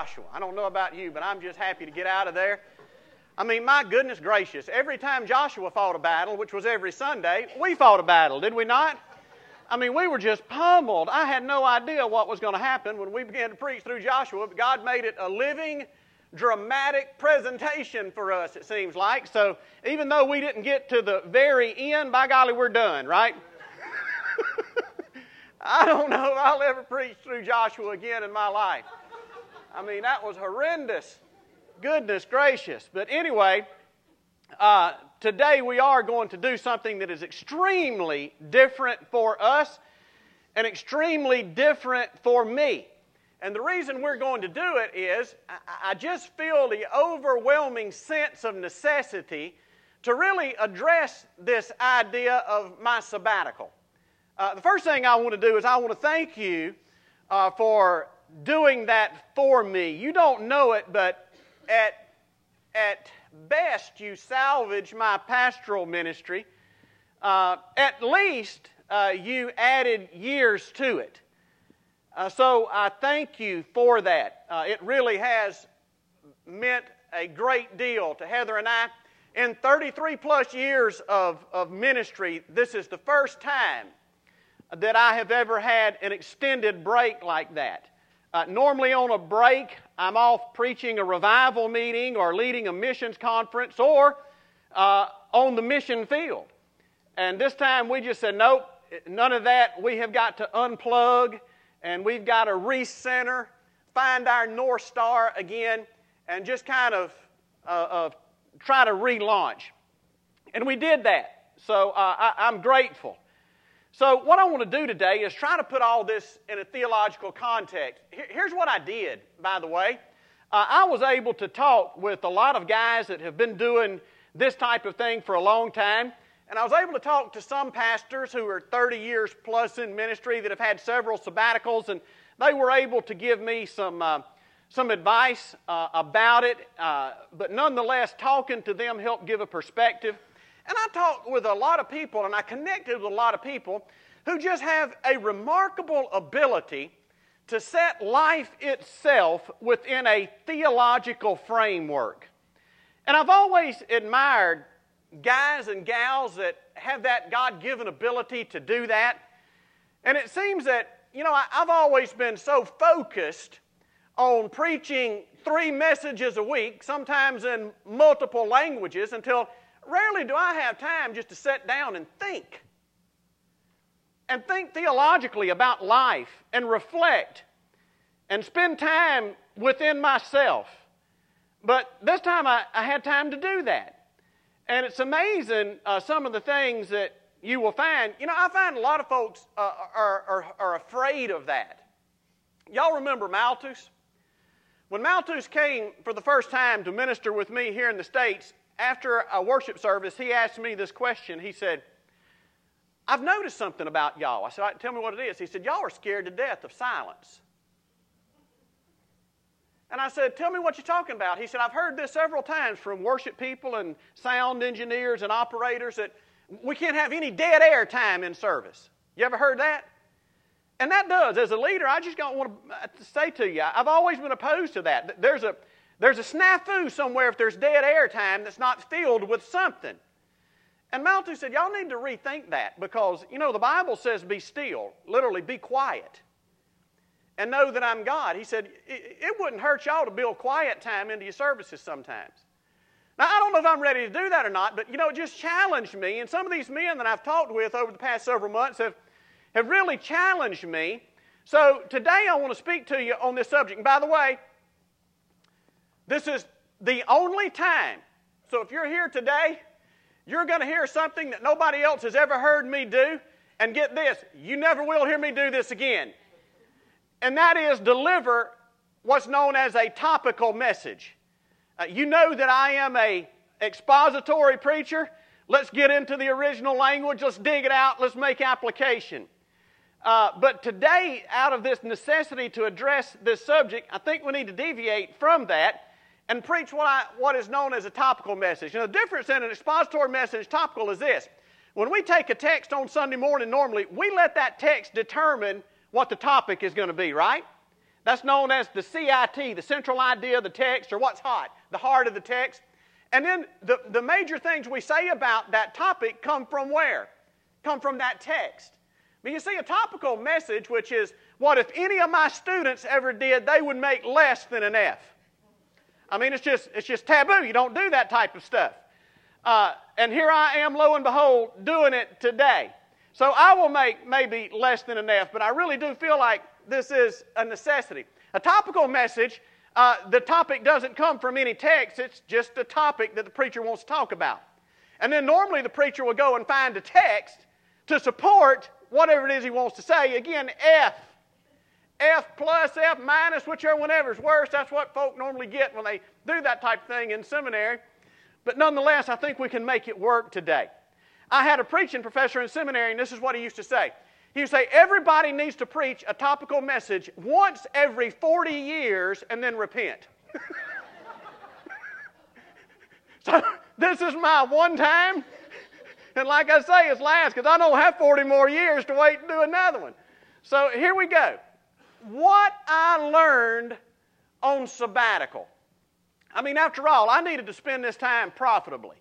Joshua. I don't know about you, but I'm just happy to get out of there. I mean, my goodness gracious, every time Joshua fought a battle, which was every Sunday, we fought a battle, did we not? I mean, we were just pummeled. I had no idea what was going to happen when we began to preach through Joshua, but God made it a living, dramatic presentation for us, it seems like. So even though we didn't get to the very end, by golly, we're done, right? I don't know if I'll ever preach through Joshua again in my life. I mean, that was horrendous. Goodness gracious. But anyway, uh, today we are going to do something that is extremely different for us and extremely different for me. And the reason we're going to do it is I, I just feel the overwhelming sense of necessity to really address this idea of my sabbatical. Uh, the first thing I want to do is I want to thank you uh, for doing that for me. You don't know it, but at, at best, you salvage my pastoral ministry. Uh, at least, uh, you added years to it. Uh, so I thank you for that. Uh, it really has meant a great deal to Heather and I. In 33 plus years of, of ministry, this is the first time that I have ever had an extended break like that. Uh, normally, on a break, I'm off preaching a revival meeting or leading a missions conference or uh, on the mission field. And this time we just said, nope, none of that. We have got to unplug and we've got to recenter, find our North Star again, and just kind of uh, try to relaunch. And we did that. So uh, I, I'm grateful. So, what I want to do today is try to put all this in a theological context. Here's what I did, by the way. Uh, I was able to talk with a lot of guys that have been doing this type of thing for a long time. And I was able to talk to some pastors who are 30 years plus in ministry that have had several sabbaticals, and they were able to give me some, uh, some advice uh, about it. Uh, but nonetheless, talking to them helped give a perspective. And I talked with a lot of people and I connected with a lot of people who just have a remarkable ability to set life itself within a theological framework. And I've always admired guys and gals that have that God given ability to do that. And it seems that, you know, I've always been so focused on preaching three messages a week, sometimes in multiple languages, until rarely do I have time just to sit down and think. And think theologically about life and reflect and spend time within myself. But this time I, I had time to do that. And it's amazing uh, some of the things that you will find. You know, I find a lot of folks uh, are, are, are afraid of that. Y'all remember Malthus? When Malthus came for the first time to minister with me here in the States, after a worship service, he asked me this question. He said, I've noticed something about y'all. I said, Tell me what it is. He said, Y'all are scared to death of silence. And I said, Tell me what you're talking about. He said, I've heard this several times from worship people and sound engineers and operators that we can't have any dead air time in service. You ever heard that? And that does. As a leader, I just don't want to say to you, I've always been opposed to that. There's a, there's a snafu somewhere if there's dead air time that's not filled with something. And Malthus said, Y'all need to rethink that because, you know, the Bible says be still, literally be quiet, and know that I'm God. He said, It wouldn't hurt y'all to build quiet time into your services sometimes. Now, I don't know if I'm ready to do that or not, but, you know, it just challenged me. And some of these men that I've talked with over the past several months have, have really challenged me. So today I want to speak to you on this subject. And by the way, this is the only time. So if you're here today, you're going to hear something that nobody else has ever heard me do. And get this, you never will hear me do this again. And that is deliver what's known as a topical message. Uh, you know that I am a expository preacher. Let's get into the original language. Let's dig it out. Let's make application. Uh, but today, out of this necessity to address this subject, I think we need to deviate from that and preach what, I, what is known as a topical message. Know, the difference in an expository message topical is this. When we take a text on Sunday morning, normally, we let that text determine what the topic is going to be, right? That's known as the CIT, the central idea of the text, or what's hot, the heart of the text. And then the, the major things we say about that topic come from where? Come from that text. But you see, a topical message, which is what if any of my students ever did, they would make less than an F. I mean, it's just, it's just taboo. You don't do that type of stuff. Uh, and here I am, lo and behold, doing it today. So I will make maybe less than an F, but I really do feel like this is a necessity. A topical message, uh, the topic doesn't come from any text, it's just a topic that the preacher wants to talk about. And then normally the preacher will go and find a text to support whatever it is he wants to say. Again, F. F plus, F minus, whichever is worse. That's what folk normally get when they do that type of thing in seminary. But nonetheless, I think we can make it work today. I had a preaching professor in seminary, and this is what he used to say. He would say, Everybody needs to preach a topical message once every 40 years and then repent. so this is my one time. And like I say, it's last because I don't have 40 more years to wait and do another one. So here we go. What I learned on sabbatical. I mean, after all, I needed to spend this time profitably.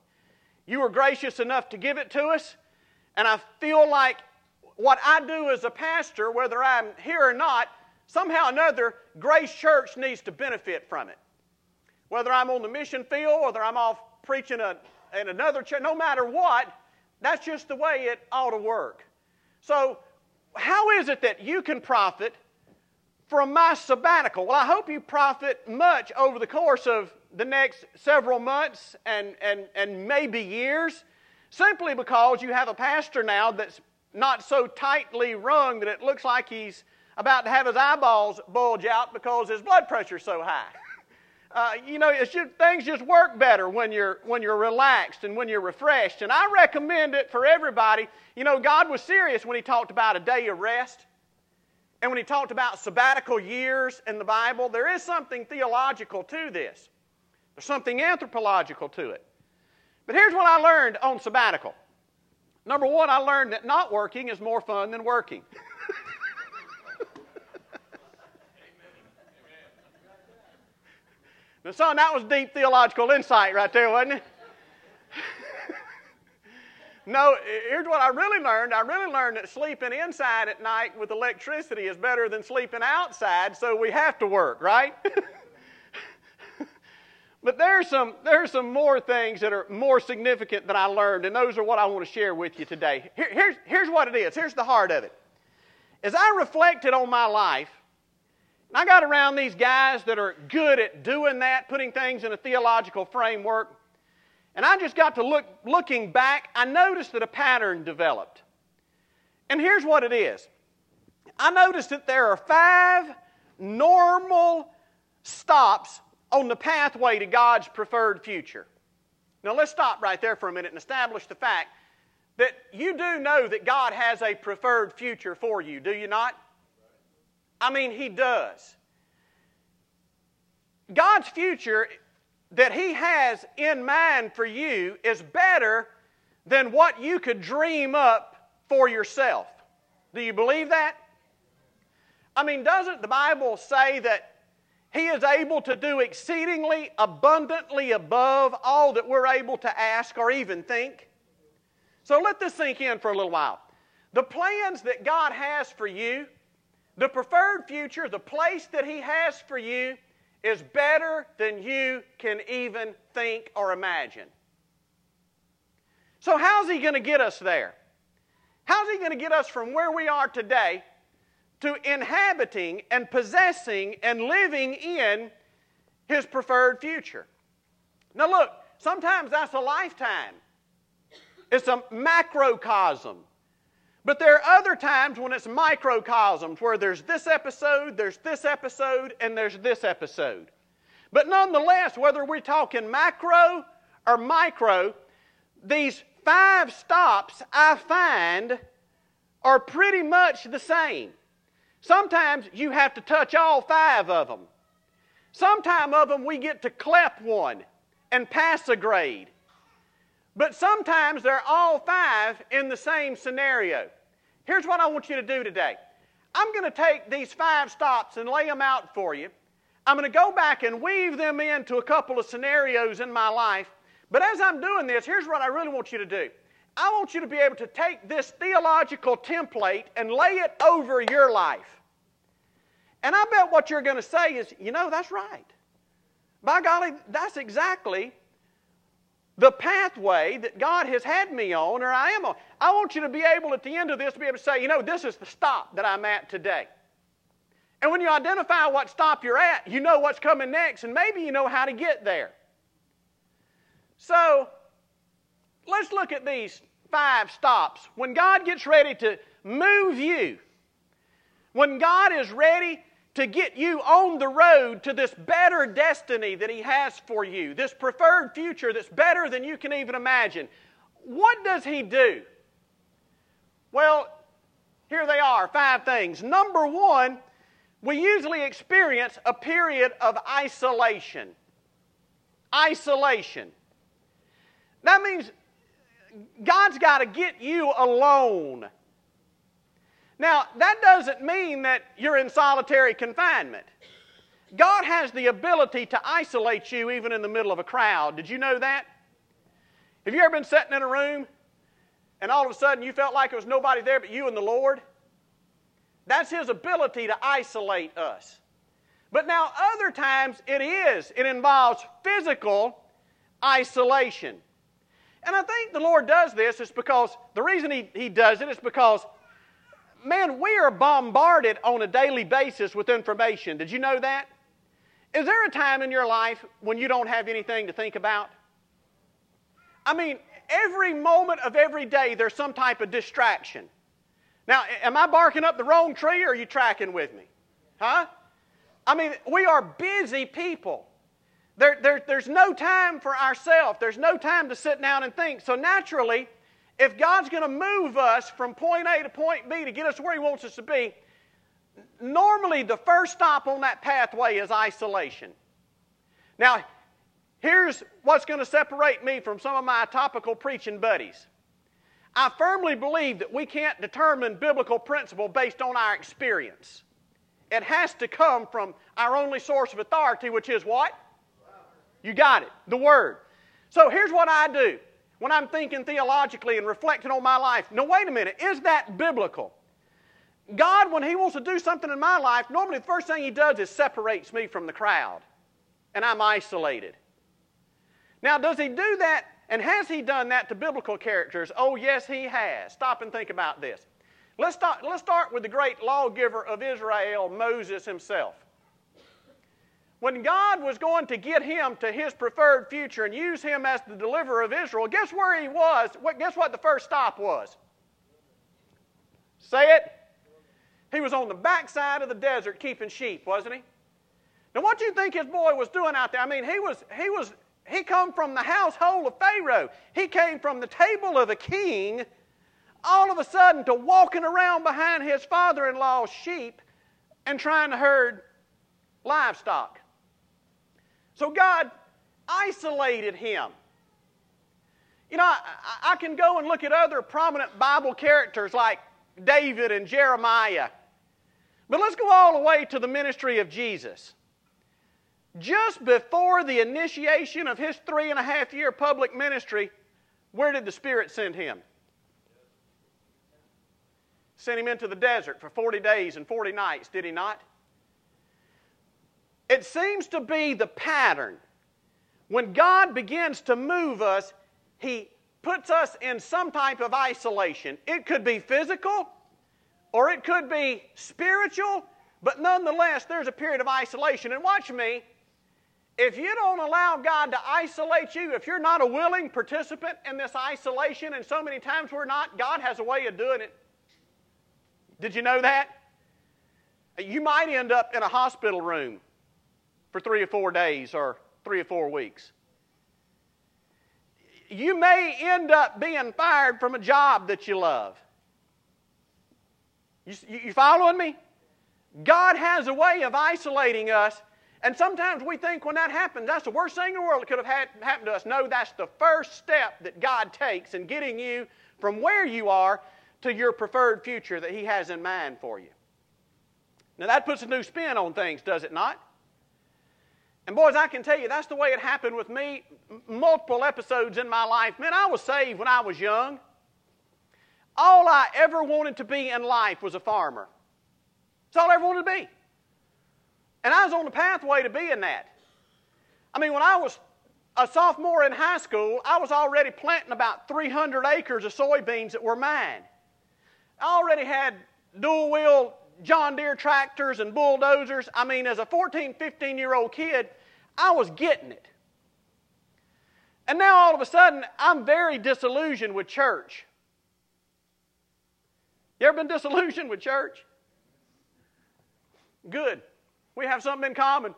You were gracious enough to give it to us, and I feel like what I do as a pastor, whether I'm here or not, somehow or another, Grace Church needs to benefit from it. Whether I'm on the mission field, whether I'm off preaching a, in another church, no matter what, that's just the way it ought to work. So, how is it that you can profit from my sabbatical? Well, I hope you profit much over the course of the next several months and, and, and maybe years, simply because you have a pastor now that's not so tightly rung that it looks like he's about to have his eyeballs bulge out because his blood pressure's so high. Uh, you know, things just work better when you're when you're relaxed and when you're refreshed. And I recommend it for everybody. You know, God was serious when He talked about a day of rest. And when he talked about sabbatical years in the Bible, there is something theological to this. There's something anthropological to it. But here's what I learned on sabbatical. Number one, I learned that not working is more fun than working. now, son, that was deep theological insight right there, wasn't it? No, here's what I really learned. I really learned that sleeping inside at night with electricity is better than sleeping outside, so we have to work, right? but there's some, there's some more things that are more significant that I learned, and those are what I want to share with you today. Here, here's, here's what it is. Here's the heart of it. As I reflected on my life, and I got around these guys that are good at doing that, putting things in a theological framework, and I just got to look, looking back, I noticed that a pattern developed. And here's what it is I noticed that there are five normal stops on the pathway to God's preferred future. Now, let's stop right there for a minute and establish the fact that you do know that God has a preferred future for you, do you not? I mean, He does. God's future that He has in mind for you is better than what you could dream up for yourself. Do you believe that? I mean, doesn't the Bible say that He is able to do exceedingly abundantly above all that we're able to ask or even think? So let this sink in for a little while. The plans that God has for you, the preferred future, the place that He has for you, is better than you can even think or imagine. So, how's He going to get us there? How's He going to get us from where we are today to inhabiting and possessing and living in His preferred future? Now, look, sometimes that's a lifetime, it's a macrocosm. But there are other times when it's microcosms where there's this episode, there's this episode, and there's this episode. But nonetheless, whether we're talking macro or micro, these five stops I find are pretty much the same. Sometimes you have to touch all five of them. Sometime of them we get to clep one and pass a grade. But sometimes they're all five in the same scenario. Here's what I want you to do today I'm going to take these five stops and lay them out for you. I'm going to go back and weave them into a couple of scenarios in my life. But as I'm doing this, here's what I really want you to do. I want you to be able to take this theological template and lay it over your life. And I bet what you're going to say is, you know, that's right. By golly, that's exactly the pathway that God has had me on or I am on. I want you to be able at the end of this to be able to say, you know, this is the stop that I'm at today. And when you identify what stop you're at, you know what's coming next, and maybe you know how to get there. So, let's look at these five stops. When God gets ready to move you, when God is ready to get you on the road to this better destiny that He has for you, this preferred future that's better than you can even imagine. What does He do? Well, here they are five things. Number one, we usually experience a period of isolation. Isolation. That means God's got to get you alone. Now, that doesn't mean that you're in solitary confinement. God has the ability to isolate you even in the middle of a crowd. Did you know that? Have you ever been sitting in a room and all of a sudden you felt like there was nobody there but you and the Lord? That's His ability to isolate us. But now, other times it is, it involves physical isolation. And I think the Lord does this is because the reason He, he does it is because man, we are bombarded on a daily basis with information. Did you know that? Is there a time in your life when you don't have anything to think about? I mean, every moment of every day there's some type of distraction. Now, am I barking up the wrong tree or are you tracking with me? Huh? I mean, we are busy people. There, there, there's no time for ourselves. There's no time to sit down and think. So naturally, if God's going to move us from point A to point B to get us where He wants us to be, normally the first stop on that pathway is isolation. Now, here's what's going to separate me from some of my topical preaching buddies. I firmly believe that we can't determine biblical principle based on our experience. It has to come from our only source of authority, which is what? You got it, the Word. So here's what I do when I'm thinking theologically and reflecting on my life. No, wait a minute, is that biblical? God, when He wants to do something in my life, normally the first thing He does is separates me from the crowd, and I'm isolated. Now, does He do that, and has He done that to biblical characters? Oh, yes, He has. Stop and think about this. Let's start, let's start with the great lawgiver of Israel, Moses himself. When God was going to get him to his preferred future and use him as the deliverer of Israel, guess where he was? What, Guess what the first stop was? Say it. He was on the backside of the desert keeping sheep, wasn't he? Now, what do you think his boy was doing out there? I mean, he was he was he come from the household of Pharaoh. He came from the table of the king. All of a sudden, to walking around behind his father-in-law's sheep and trying to herd livestock. So God isolated him. You know, I, I, can go and look at other prominent Bible characters like David and Jeremiah. But let's go all the way to the ministry of Jesus. Just before the initiation of his three and a half year public ministry, where did the Spirit send him? Sent him into the desert for 40 days and 40 nights, did he not? It seems to be the pattern. When God begins to move us, He puts us in some type of isolation. It could be physical or it could be spiritual, but nonetheless, there's a period of isolation. And watch me, if you don't allow God to isolate you, if you're not a willing participant in this isolation, and so many times we're not, God has a way of doing it. Did you know that? You might end up in a hospital room for three or four days or three or four weeks. You may end up being fired from a job that you love. You, you following me? God has a way of isolating us, and sometimes we think when that happens, that's the worst thing in the world that could have had, happened to us. No, that's the first step that God takes in getting you from where you are to your preferred future that He has in mind for you. Now that puts a new spin on things, does it not? And boys, I can tell you that's the way it happened with me. Multiple episodes in my life. Man, I was saved when I was young. All I ever wanted to be in life was a farmer. That's all I ever wanted to be. And I was on the pathway to being that. I mean, when I was a sophomore in high school, I was already planting about 300 acres of soybeans that were mine. I already had dual wheel John Deere tractors and bulldozers. I mean, as a 14, 15 year old kid, I was getting it. And now all of a sudden, I'm very disillusioned with church. You ever been disillusioned with church? Good. We have something in common.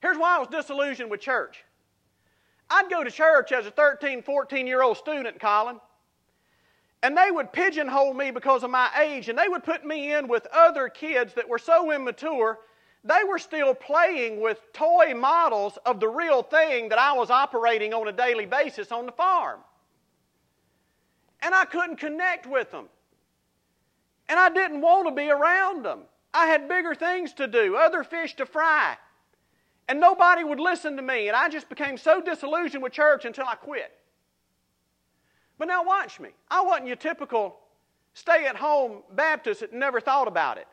Here's why I was disillusioned with church. I'd go to church as a 13, 14 year old student, Colin, and they would pigeonhole me because of my age, and they would put me in with other kids that were so immature, they were still playing with toy models of the real thing that I was operating on a daily basis on the farm. And I couldn't connect with them. And I didn't want to be around them. I had bigger things to do, other fish to fry. And nobody would listen to me. And I just became so disillusioned with church until I quit. But now watch me. I wasn't your typical stay at home Baptist that never thought about it.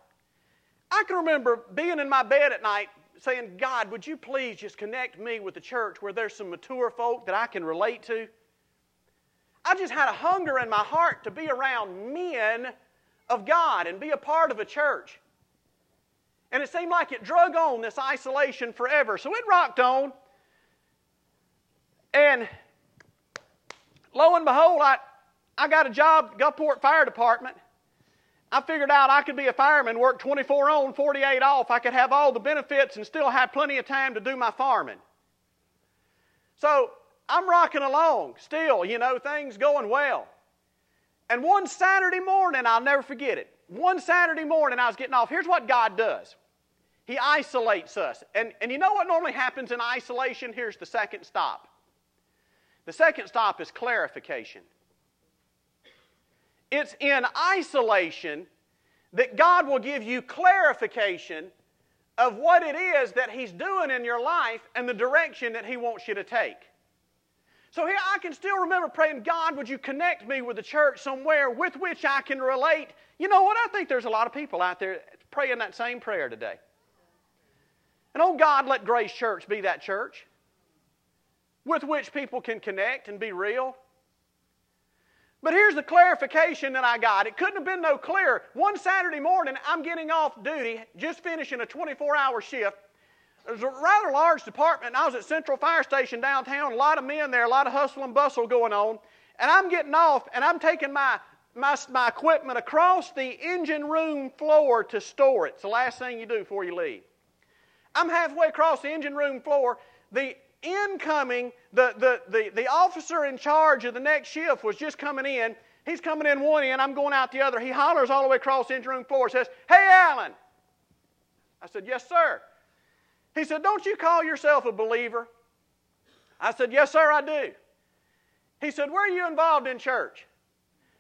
I can remember being in my bed at night saying, God, would you please just connect me with the church where there's some mature folk that I can relate to? I just had a hunger in my heart to be around men of God and be a part of a church. And it seemed like it drug on this isolation forever. So it rocked on. And lo and behold, I, I got a job, at Gulfport Fire Department. I figured out I could be a fireman, work 24 on, 48 off. I could have all the benefits and still have plenty of time to do my farming. So I'm rocking along still, you know, things going well. And one Saturday morning, I'll never forget it. One Saturday morning, I was getting off. Here's what God does He isolates us. And, and you know what normally happens in isolation? Here's the second stop. The second stop is clarification. It's in isolation that God will give you clarification of what it is that He's doing in your life and the direction that He wants you to take. So here I can still remember praying, God, would you connect me with the church somewhere with which I can relate? You know what? I think there's a lot of people out there praying that same prayer today. And oh God, let Grace Church be that church with which people can connect and be real. But here's the clarification that I got. It couldn't have been no clearer. One Saturday morning, I'm getting off duty, just finishing a 24 hour shift. Was a rather large department, I was at Central Fire Station downtown. A lot of men there, a lot of hustle and bustle going on. And I'm getting off, and I'm taking my, my, my equipment across the engine room floor to store it. It's the last thing you do before you leave. I'm halfway across the engine room floor. The incoming, the, the, the, the officer in charge of the next shift was just coming in. He's coming in one end, I'm going out the other. He hollers all the way across the engine room floor, says, Hey, Allen. I said, Yes, sir. He said, Don't you call yourself a believer? I said, Yes, sir, I do. He said, Where are you involved in church?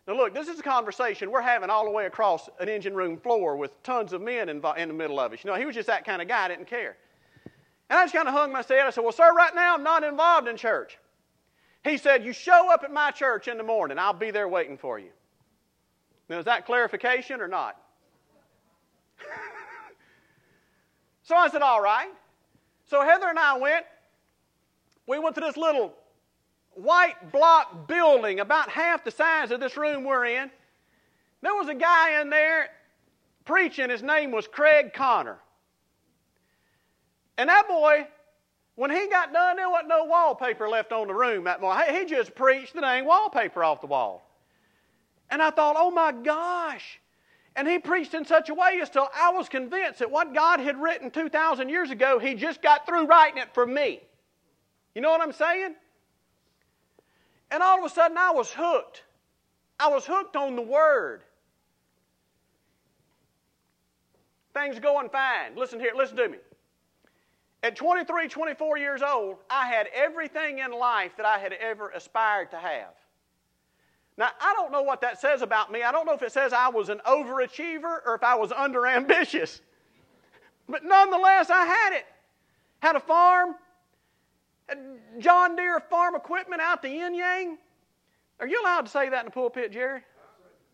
Now, look, this is a conversation we're having all the way across an engine room floor with tons of men in, the middle of us. You know, he was just that kind of guy, didn't care. And I just kind of hung my head. I said, Well, sir, right now I'm not involved in church. He said, You show up at my church in the morning, I'll be there waiting for you. Now, is that clarification or not? so I said, All right. So Heather and I went. We went to this little white block building, about half the size of this room we're in. There was a guy in there preaching. His name was Craig Connor. And that boy, when he got done, there wasn't no wallpaper left on the room that morning. He just preached the dang wallpaper off the wall. And I thought, oh my gosh, and he preached in such a way as till I was convinced that what God had written 2,000 years ago, he just got through writing it for me. You know what I'm saying? And all of a sudden I was hooked. I was hooked on the Word. Things going fine. Listen here, listen to me. At 23, 24 years old, I had everything in life that I had ever aspired to have. Now, I don't know what that says about me. I don't know if it says I was an overachiever or if I was underambitious. But nonetheless, I had it. Had a farm, had John Deere farm equipment out the yin yang. Are you allowed to say that in the pulpit, Jerry?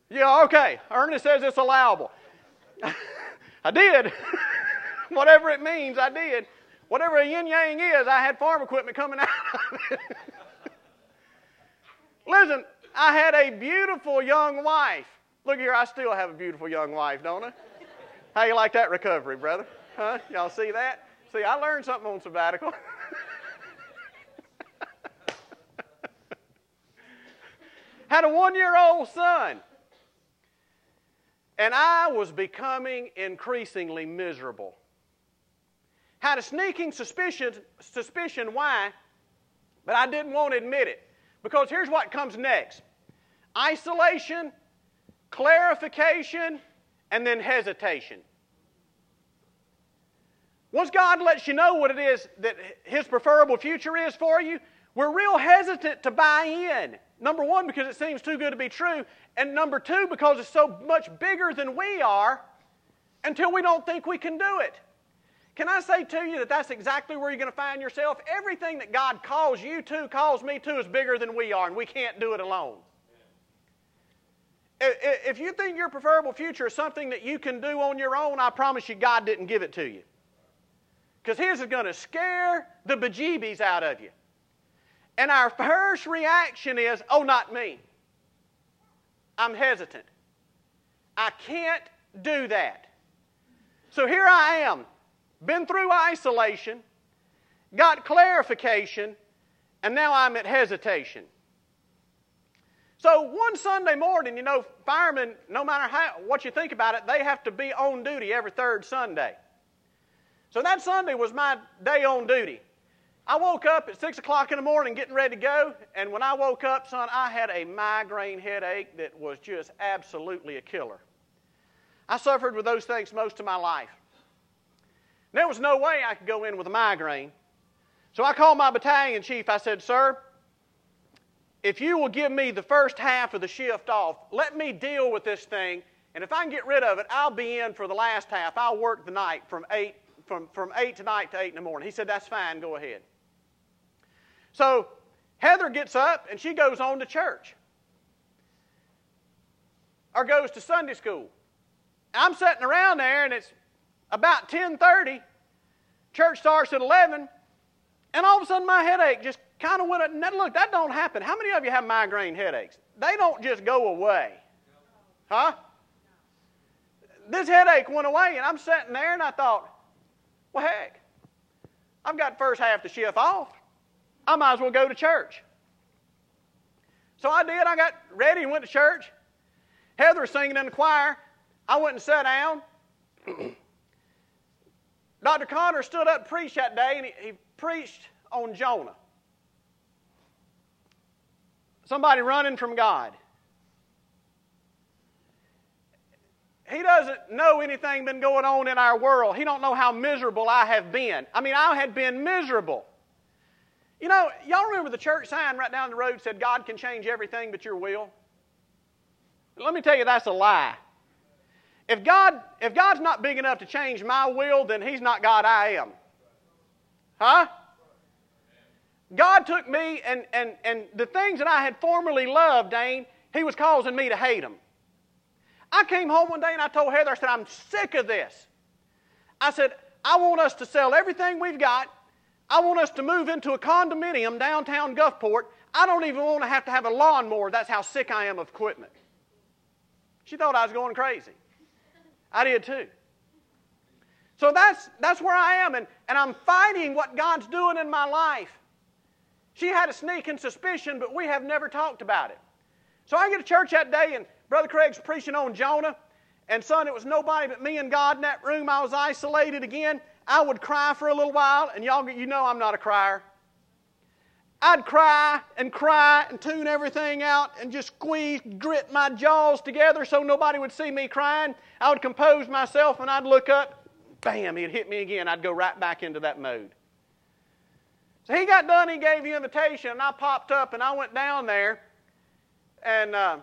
Yeah, okay. Ernest says it's allowable. I did. Whatever it means, I did. Whatever a yin yang is, I had farm equipment coming out of it. Listen, I had a beautiful young wife. Look here, I still have a beautiful young wife, don't I? How you like that recovery, brother? Huh? Y'all see that? See, I learned something on sabbatical. had a one year old son. And I was becoming increasingly miserable. Had a sneaking suspicion, suspicion why, but I didn't want to admit it. Because here's what comes next isolation, clarification, and then hesitation. Once God lets you know what it is that His preferable future is for you, we're real hesitant to buy in. Number one, because it seems too good to be true, and number two, because it's so much bigger than we are until we don't think we can do it. Can I say to you that that's exactly where you're going to find yourself? Everything that God calls you to, calls me to, is bigger than we are, and we can't do it alone. If you think your preferable future is something that you can do on your own, I promise you God didn't give it to you. Because His is going to scare the bejeebies out of you. And our first reaction is, oh, not me. I'm hesitant. I can't do that. So here I am been through isolation, got clarification, and now I'm at hesitation. So one Sunday morning, you know, firemen, no matter how, what you think about it, they have to be on duty every third Sunday. So that Sunday was my day on duty. I woke up at 6 o'clock in the morning getting ready to go, and when I woke up, son, I had a migraine headache that was just absolutely a killer. I suffered with those things most of my life. There was no way I could go in with a migraine. So I called my battalion chief. I said, Sir, if you will give me the first half of the shift off, let me deal with this thing. And if I can get rid of it, I'll be in for the last half. I'll work the night from 8, from, from 8 tonight to 8 in the morning. He said, That's fine, go ahead. So Heather gets up and she goes on to church or goes to Sunday school. I'm sitting around there and it's about 10:30, church starts at 11, and all of a sudden my headache just kind of went up. And look, that don't happen. How many of you have migraine headaches? They don't just go away. Huh? This headache went away, and I'm sitting there and I thought, well, heck, I've got first half the shift off. I might as well go to church. So I did. I got ready and went to church. Heather was singing in the choir. I went and sat down. Dr. Connor stood up and preached that day, and he, he preached on Jonah. Somebody running from God. He doesn't know anything been going on in our world. He don't know how miserable I have been. I mean, I had been miserable. You know, y'all remember the church sign right down the road said God can change everything but your will? Let me tell you that's a lie. If, God, if God's not big enough to change my will, then He's not God, I am. Huh? God took me and, and, and the things that I had formerly loved, Dane, He was causing me to hate them. I came home one day and I told Heather, I said, I'm sick of this. I said, I want us to sell everything we've got. I want us to move into a condominium downtown Gulfport. I don't even want to have to have a lawnmower. That's how sick I am of equipment. She thought I was going crazy. I did too. So that's, that's where I am, and, and I'm fighting what God's doing in my life. She had a sneaking suspicion, but we have never talked about it. So I get to church that day, and Brother Craig's preaching on Jonah. And son, it was nobody but me and God in that room. I was isolated again. I would cry for a little while, and y'all, you know I'm not a crier. I'd cry and cry and tune everything out and just squeeze, grit my jaws together so nobody would see me crying. I would compose myself and I'd look up, bam, he'd hit me again. I'd go right back into that mode. So he got done, he gave the invitation, and I popped up and I went down there. and uh,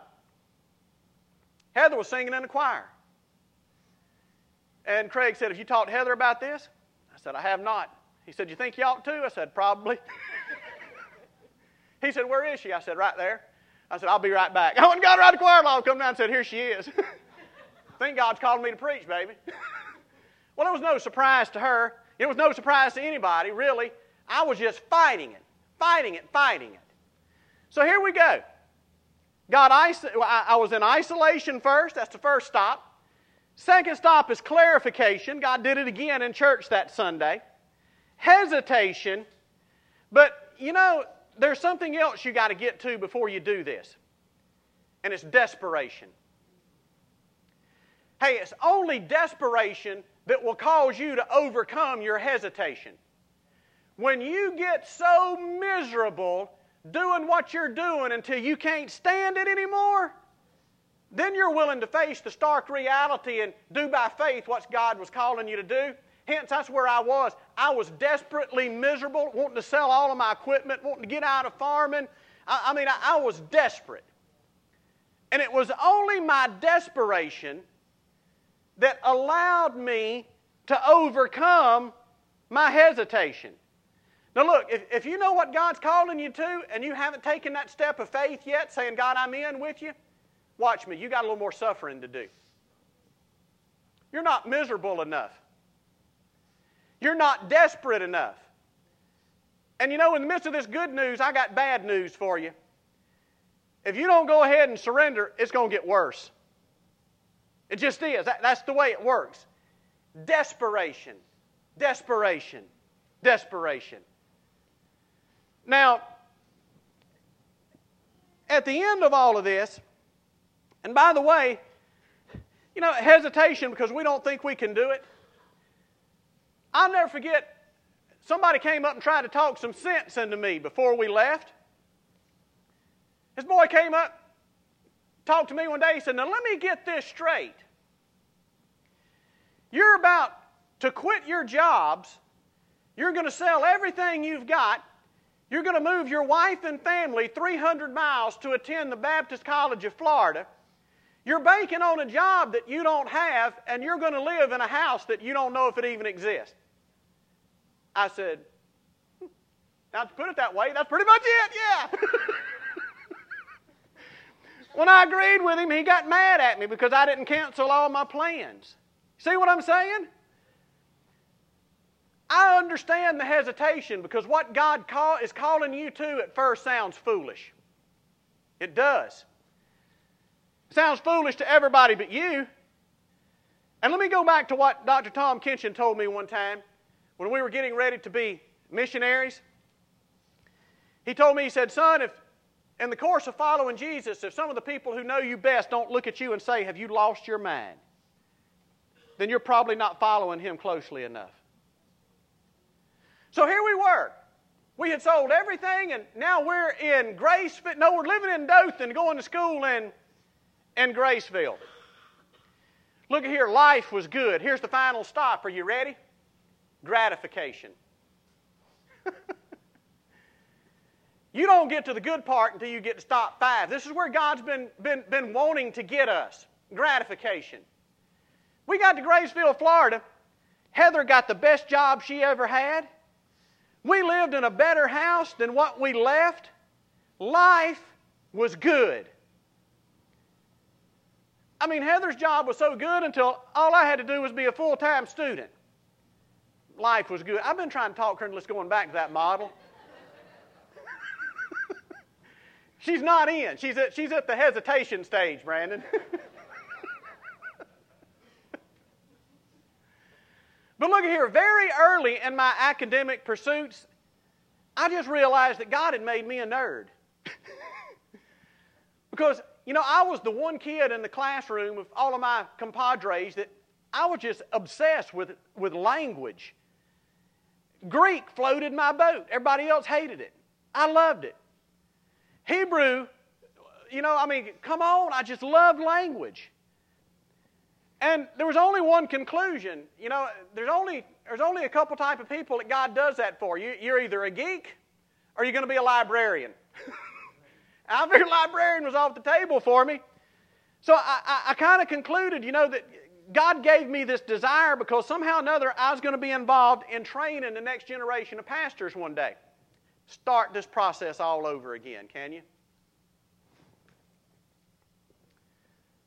Heather was singing in the choir. And Craig said, Have you talked Heather about this? I said, I have not. He said, You think you ought to? I said, Probably. he said, Where is she? I said, Right there. I said, I'll be right back. I went and got her out of the choir loft, come down and said, Here she is. think God's calling me to preach, baby. well, it was no surprise to her. It was no surprise to anybody, really. I was just fighting it, fighting it, fighting it. So here we go. God, I was in isolation first. That's the first stop. Second stop is clarification. God did it again in church that Sunday. Hesitation. But, you know, there's something else you got to get to before you do this, and it's desperation. Hey, it's only desperation that will cause you to overcome your hesitation. When you get so miserable doing what you're doing until you can't stand it anymore, then you're willing to face the stark reality and do by faith what God was calling you to do. Hence, that's where I was. I was desperately miserable, wanting to sell all of my equipment, wanting to get out of farming. I, I mean, I, I was desperate. And it was only my desperation that allowed me to overcome my hesitation. Now, look, if, if you know what God's calling you to and you haven't taken that step of faith yet, saying, God, I'm in with you, watch me. You got a little more suffering to do. You're not miserable enough. You're not desperate enough. And you know, in the midst of this good news, I got bad news for you. If you don't go ahead and surrender, it's going to get worse. It just is. That, that's the way it works. Desperation, desperation, desperation. Now, at the end of all of this, and by the way, you know, hesitation because we don't think we can do it. I'll never forget, somebody came up and tried to talk some sense into me before we left. This boy came up, talked to me one day, he said, Now let me get this straight. You're about to quit your jobs, you're going to sell everything you've got, you're going to move your wife and family 300 miles to attend the Baptist College of Florida. You're banking on a job that you don't have, and you're going to live in a house that you don't know if it even exists. I said, now to put it that way, that's pretty much it, yeah. when I agreed with him, he got mad at me because I didn't cancel all my plans. See what I'm saying? I understand the hesitation because what God call, is calling you to at first sounds foolish. It does. It sounds foolish to everybody but you. And let me go back to what Dr. Tom Kinchen told me one time when we were getting ready to be missionaries. He told me, he said, Son, if in the course of following Jesus, if some of the people who know you best don't look at you and say, Have you lost your mind? then you're probably not following him closely enough. So here we were. We had sold everything, and now we're in Graceville. No, we're living in Dothan, going to school in, in Graceville. Look at here, life was good. Here's the final stop. Are you ready? Gratification. you don't get to the good part until you get to stop five. This is where God's been, been, been wanting to get us gratification. We got to Graceville, Florida. Heather got the best job she ever had. We lived in a better house than what we left. Life was good. I mean, Heather's job was so good until all I had to do was be a full time student. Life was good. I've been trying to talk her into going back to that model. she's not in. She's at, she's at the hesitation stage, Brandon. But look here, very early in my academic pursuits, I just realized that God had made me a nerd. because, you know, I was the one kid in the classroom with all of my compadres that I was just obsessed with, with language. Greek floated my boat. Everybody else hated it. I loved it. Hebrew, you know, I mean, come on, I just loved language. And there was only one conclusion. You know, there's only, there's only a couple type of people that God does that for. You, you're either a geek or you're going to be a librarian. I figured librarian was off the table for me. So I, I, I kind of concluded, you know, that God gave me this desire because somehow or another I was going to be involved in training the next generation of pastors one day. Start this process all over again, can you?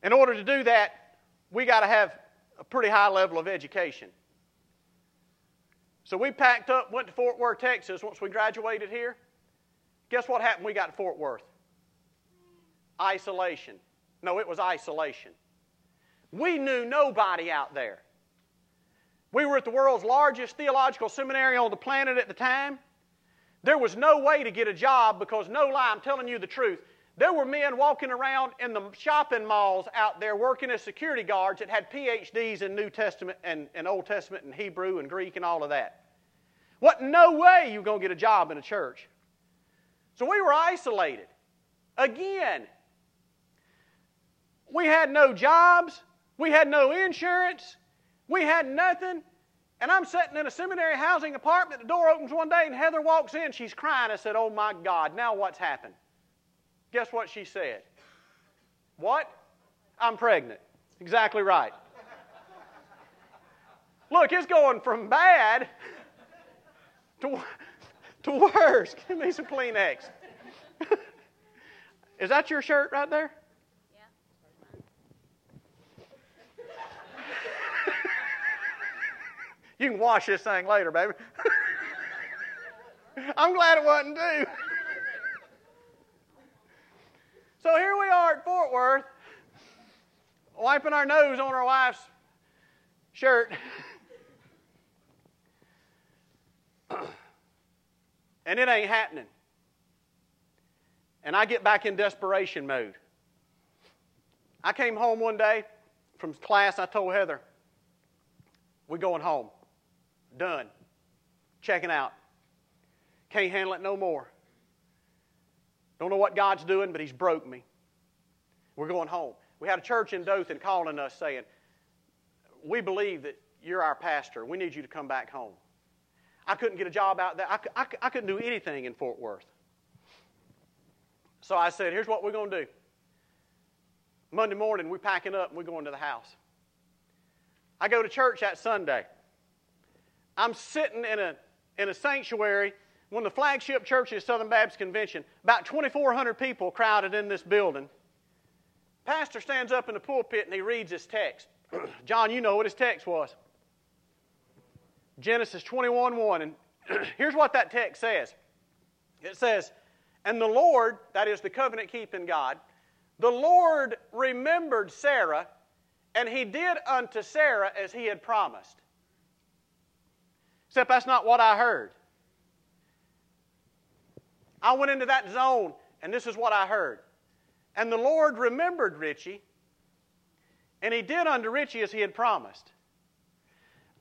In order to do that, we got to have a pretty high level of education. So we packed up, went to Fort Worth, Texas once we graduated here. Guess what happened we got to Fort Worth? Isolation. No, it was isolation. We knew nobody out there. We were at the world's largest theological seminary on the planet at the time. There was no way to get a job because, no lie, I'm telling you the truth. There were men walking around in the shopping malls out there working as security guards that had PhDs in New Testament and, and Old Testament and Hebrew and Greek and all of that. What no way you were going to get a job in a church. So we were isolated. Again, we had no jobs. We had no insurance. We had nothing. And I'm sitting in a seminary housing apartment. The door opens one day and Heather walks in. She's crying. I said, Oh my God, now what's happened? Guess what she said? What? I'm pregnant. Exactly right. Look, it's going from bad to, to worse. Give me some Kleenex. Is that your shirt right there? You can wash this thing later, baby. I'm glad it wasn't due. so here we are at Fort Worth, wiping our nose on our wife's shirt. and it ain't happening. And I get back in desperation mode. I came home one day from class. I told Heather, we're going home. Done. Checking out. Can't handle it no more. Don't know what God's doing, but He's broke me. We're going home. We had a church in Dothan calling us saying, We believe that you're our pastor. We need you to come back home. I couldn't get a job out there. I, I, I couldn't do anything in Fort Worth. So I said, Here's what we're going to do. Monday morning, we're packing up and we're going to the house. I go to church that Sunday. I'm sitting in a, in a sanctuary, one of the flagship churches, Southern Baptist Convention, about 2,400 people crowded in this building. Pastor stands up in the pulpit and he reads his text. John, you know what his text was. Genesis 21 1. And here's what that text says it says, And the Lord, that is the covenant keeping God, the Lord remembered Sarah, and he did unto Sarah as he had promised. Except that's not what I heard. I went into that zone, and this is what I heard. And the Lord remembered Richie, and he did unto Richie as he had promised.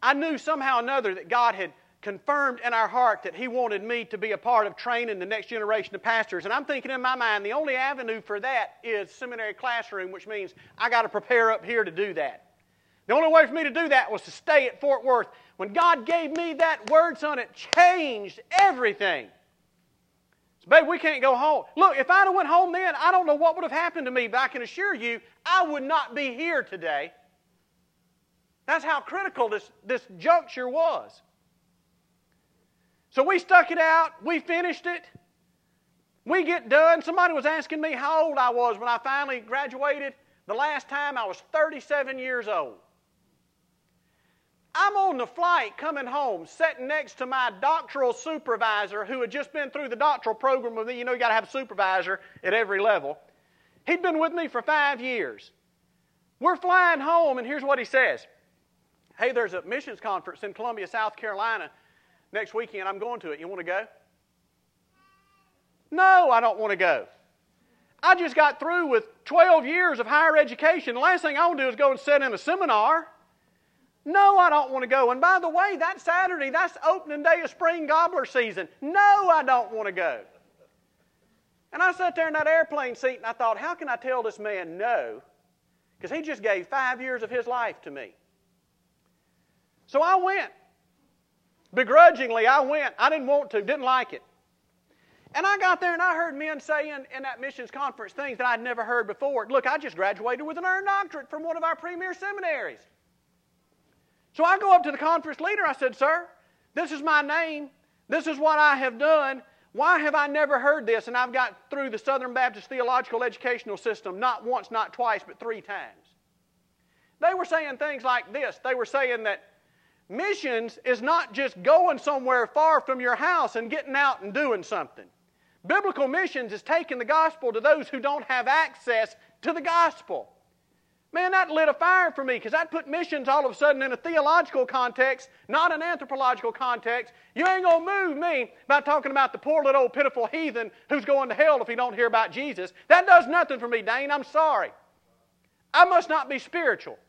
I knew somehow or another that God had confirmed in our heart that He wanted me to be a part of training the next generation of pastors. And I'm thinking in my mind, the only avenue for that is seminary classroom, which means I got to prepare up here to do that. The only way for me to do that was to stay at Fort Worth. When God gave me that word, son, it changed everything. So, babe, we can't go home. Look, if I'd have went home then, I don't know what would have happened to me, but I can assure you, I would not be here today. That's how critical this, this juncture was. So we stuck it out. We finished it. We get done. Somebody was asking me how old I was when I finally graduated. The last time I was 37 years old. I'm on the flight coming home, sitting next to my doctoral supervisor who had just been through the doctoral program with me. You know, you got to have a supervisor at every level. He'd been with me for five years. We're flying home, and here's what he says Hey, there's a missions conference in Columbia, South Carolina next weekend. I'm going to it. You want to go? No, I don't want to go. I just got through with 12 years of higher education. The last thing I want to do is go and sit in a seminar. No, I don't want to go. And by the way, that Saturday, that's opening day of spring gobbler season. No, I don't want to go. And I sat there in that airplane seat and I thought, how can I tell this man no? Because he just gave five years of his life to me. So I went. Begrudgingly, I went. I didn't want to, didn't like it. And I got there and I heard men saying in that missions conference things that I'd never heard before. Look, I just graduated with an earned doctorate from one of our premier seminaries. So I go up to the conference leader. I said, Sir, this is my name. This is what I have done. Why have I never heard this? And I've got through the Southern Baptist Theological Educational System not once, not twice, but three times. They were saying things like this. They were saying that missions is not just going somewhere far from your house and getting out and doing something. Biblical missions is taking the gospel to those who don't have access to the gospel. Man, that lit a fire for me because that put missions all of a sudden in a theological context, not an anthropological context. You ain't going to move me by talking about the poor little old pitiful heathen who's going to hell if he don't hear about Jesus. That does nothing for me, Dane. I'm sorry. I must not be spiritual.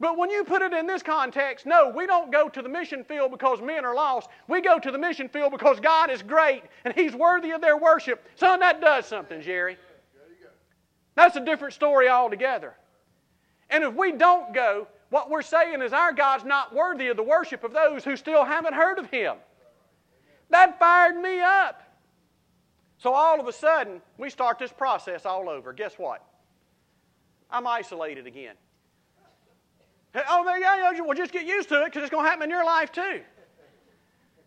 But when you put it in this context, no, we don't go to the mission field because men are lost. We go to the mission field because God is great and He's worthy of their worship. Son, that does something, Jerry. That's a different story altogether. And if we don't go, what we're saying is our God's not worthy of the worship of those who still haven't heard of Him. That fired me up. So all of a sudden, we start this process all over. Guess what? I'm isolated again. Oh, yeah, well, just get used to it because it's going to happen in your life too.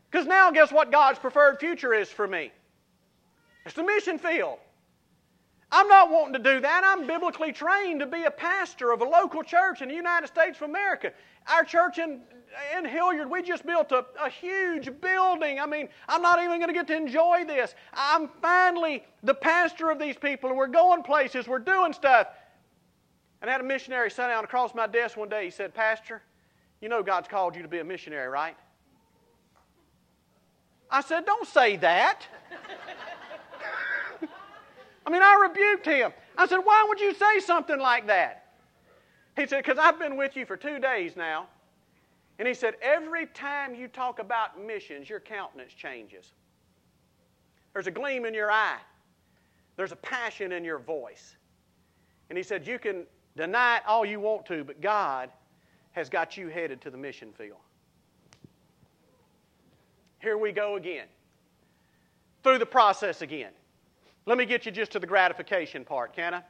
Because now, guess what God's preferred future is for me? It's the mission field. I'm not wanting to do that. I'm biblically trained to be a pastor of a local church in the United States of America. Our church in, in Hilliard, we just built a, a huge building. I mean, I'm not even going to get to enjoy this. I'm finally the pastor of these people, and we're going places, we're doing stuff. And I had a missionary sit down across my desk one day. He said, Pastor, you know God's called you to be a missionary, right? I said, Don't say that. I mean, I rebuked him. I said, Why would you say something like that? He said, Because I've been with you for two days now. And he said, Every time you talk about missions, your countenance changes. There's a gleam in your eye, there's a passion in your voice. And he said, You can deny it all you want to, but God has got you headed to the mission field. Here we go again. Through the process again. Let me get you just to the gratification part, can I?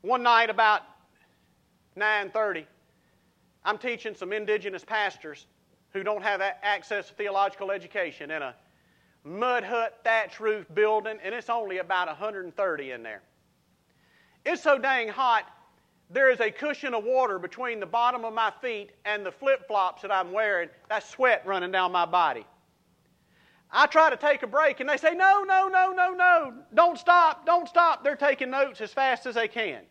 One night about 9:30, I'm teaching some indigenous pastors who don't have access to theological education in a mud hut thatch roof building, and it's only about 130 in there. It's so dang hot, there is a cushion of water between the bottom of my feet and the flip flops that I'm wearing. That's sweat running down my body. I try to take a break and they say, no, no, no, no, no, don't stop, don't stop. They're taking notes as fast as they can.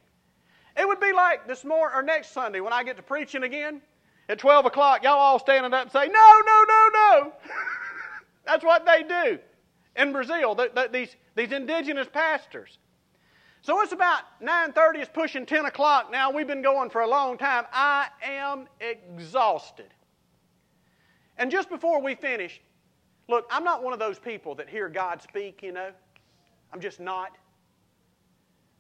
It would be like this morning or next Sunday when I get to preaching again at 12 o'clock, y'all all standing up and say, no, no, no, no. That's what they do in Brazil, the, the, these, these indigenous pastors. So it's about 9.30, it's pushing 10 o'clock now. We've been going for a long time. I am exhausted. And just before we finished, Look, I'm not one of those people that hear God speak, you know. I'm just not.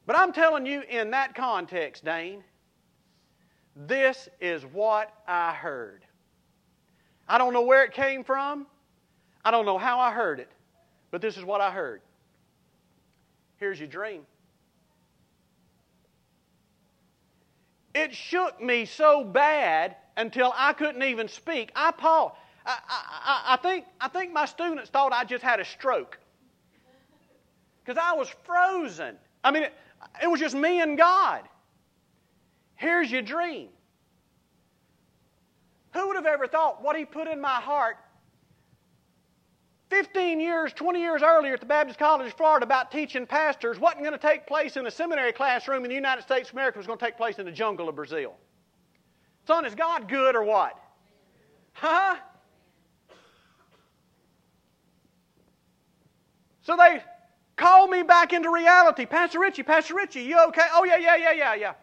But I'm telling you, in that context, Dane, this is what I heard. I don't know where it came from. I don't know how I heard it. But this is what I heard. Here's your dream. It shook me so bad until I couldn't even speak. I paused. I, I, I, think, I think my students thought I just had a stroke because I was frozen. I mean, it, it was just me and God. Here's your dream. Who would have ever thought what He put in my heart 15 years, 20 years earlier at the Baptist College of Florida about teaching pastors wasn't going to take place in a seminary classroom in the United States of America, was going to take place in the jungle of Brazil. Son, is God good or what? Huh? So they called me back into reality. Pastor Richie, Pastor Richie, you okay? Oh, yeah, yeah, yeah, yeah, yeah.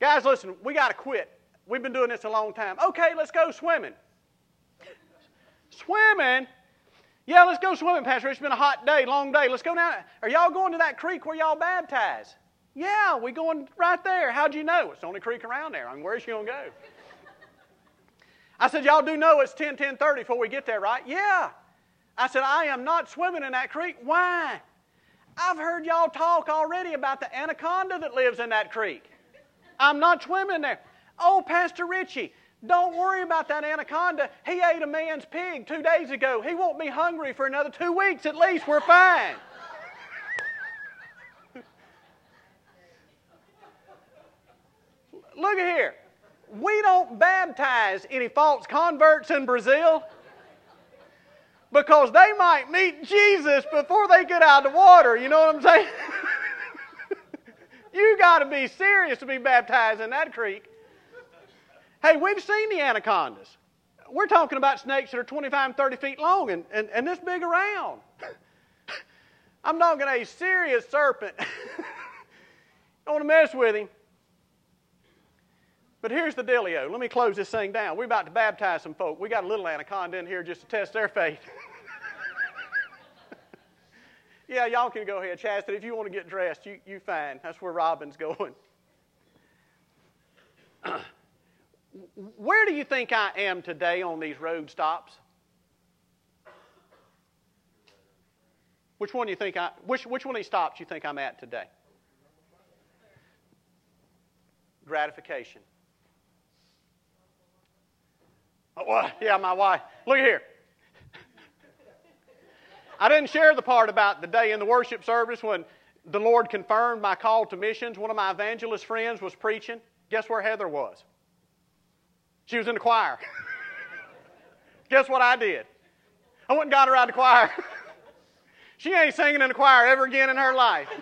Guys, listen, we got to quit. We've been doing this a long time. Okay, let's go swimming. swimming? Yeah, let's go swimming, Pastor. It's been a hot day, long day. Let's go down. Are y'all going to that creek where y'all baptize? Yeah, we going right there. How'd you know? It's the only creek around there. I mean, where's she going to go? I said, y'all do know it's 10, 10, 30 before we get there, right? Yeah. I said, I am not swimming in that creek. Why? I've heard y'all talk already about the anaconda that lives in that creek. I'm not swimming there. Oh, Pastor Richie, don't worry about that anaconda. He ate a man's pig two days ago. He won't be hungry for another two weeks at least. We're fine. Look at here. We don't baptize any false converts in Brazil because they might meet Jesus before they get out of the water. You know what I'm saying? you got to be serious to be baptized in that creek. Hey, we've seen the anacondas. We're talking about snakes that are 25 and 30 feet long and, and, and this big around. I'm talking a serious serpent. Don't want to mess with him. But here's the dealio. Let me close this thing down. We're about to baptize some folk. We got a little anaconda in here just to test their faith. yeah, y'all can go ahead, Chastity. If you want to get dressed, you, you fine. That's where Robin's going. Where do you think I am today on these road stops? Which one do you think I which which one of these stops you think I'm at today? Gratification. Oh, well, yeah, my wife. Look here. I didn't share the part about the day in the worship service when the Lord confirmed my call to missions. One of my evangelist friends was preaching. Guess where Heather was? She was in the choir. Guess what I did? I went and got her out of the choir. she ain't singing in the choir ever again in her life.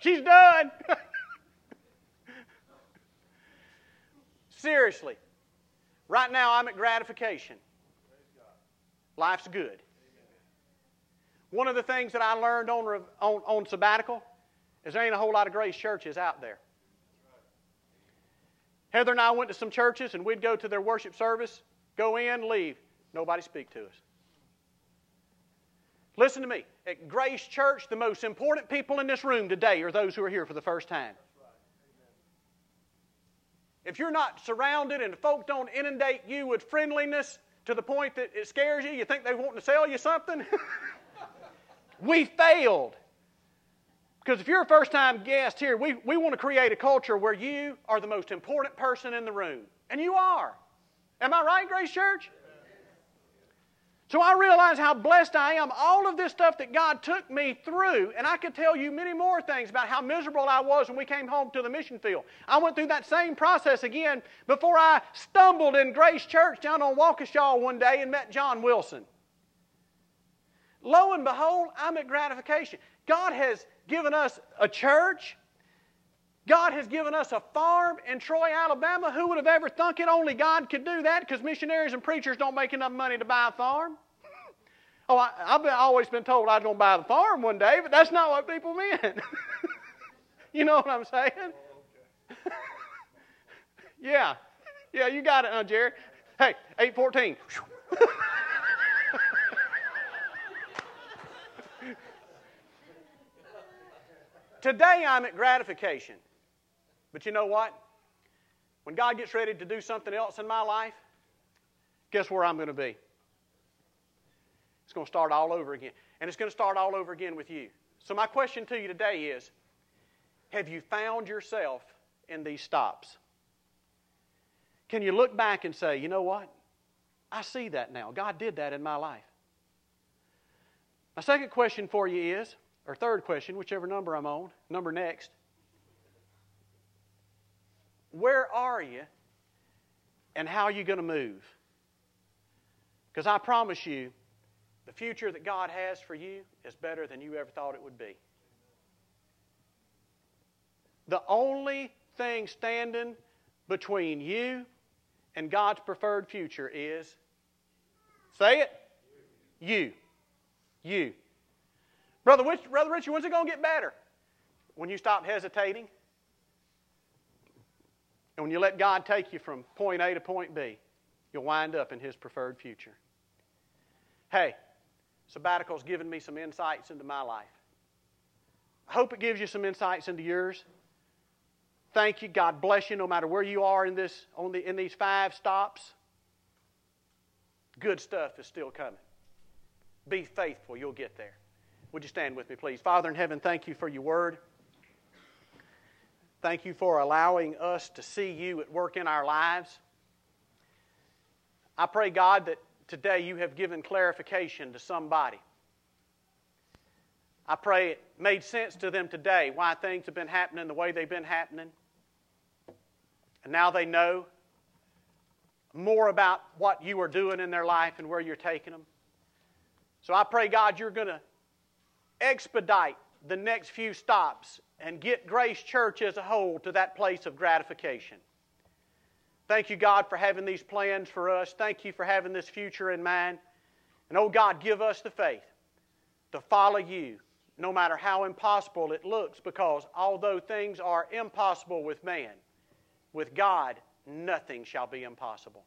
She's done. Seriously. Right now, I'm at gratification. Life's good. One of the things that I learned on, on, on sabbatical is there ain't a whole lot of grace churches out there. Heather and I went to some churches and we'd go to their worship service, go in, leave. Nobody speak to us. Listen to me. At Grace Church, the most important people in this room today are those who are here for the first time. If you're not surrounded and folk don't inundate you with friendliness to the point that it scares you, you think they want to sell you something, we failed. Because if you're a first time guest here, we, we want to create a culture where you are the most important person in the room. And you are. Am I right, Grace Church? So I realize how blessed I am. All of this stuff that God took me through, and I could tell you many more things about how miserable I was when we came home to the mission field. I went through that same process again before I stumbled in Grace Church down on Waukesha one day and met John Wilson. Lo and behold, I'm at gratification. God has given us a church. God has given us a farm in Troy, Alabama. Who would have ever thunk it? Only God could do that because missionaries and preachers don't make enough money to buy a farm. Oh, I, have always been told I was going to buy the farm one day, but that's not what people meant. you know what I'm saying? yeah. Yeah, you got it, huh, Jerry? Hey, 814. Today I'm at gratification. But you know what? When God gets ready to do something else in my life, guess where I'm going to be? It's going to start all over again. And it's going to start all over again with you. So, my question to you today is Have you found yourself in these stops? Can you look back and say, you know what? I see that now. God did that in my life. My second question for you is or third question, whichever number I'm on, number next. Where are you and how are you going to move? Because I promise you, the future that God has for you is better than you ever thought it would be. The only thing standing between you and God's preferred future is say it you. You. Brother, Brother Richard, when's it going to get better? When you stop hesitating and when you let God take you from point A to point B, you'll wind up in His preferred future. Hey, sabbatical's given me some insights into my life. I hope it gives you some insights into yours. Thank you. God bless you no matter where you are in, this, on the, in these five stops. Good stuff is still coming. Be faithful, you'll get there. Would you stand with me, please? Father in heaven, thank you for your word. Thank you for allowing us to see you at work in our lives. I pray, God, that today you have given clarification to somebody. I pray it made sense to them today why things have been happening the way they've been happening. And now they know more about what you are doing in their life and where you're taking them. So I pray, God, you're going to expedite the next few stops and get Grace Church as a whole to that place of gratification. Thank you, God, for having these plans for us. Thank you for having this future in mind. And, oh God, give us the faith to follow you no matter how impossible it looks, because although things are impossible with man, with God, nothing shall be impossible.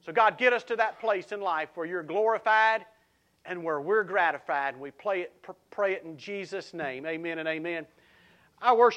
So, God, get us to that place in life where you're glorified and where we're gratified. We pray it, pray it in Jesus' name. Amen and amen. I worship.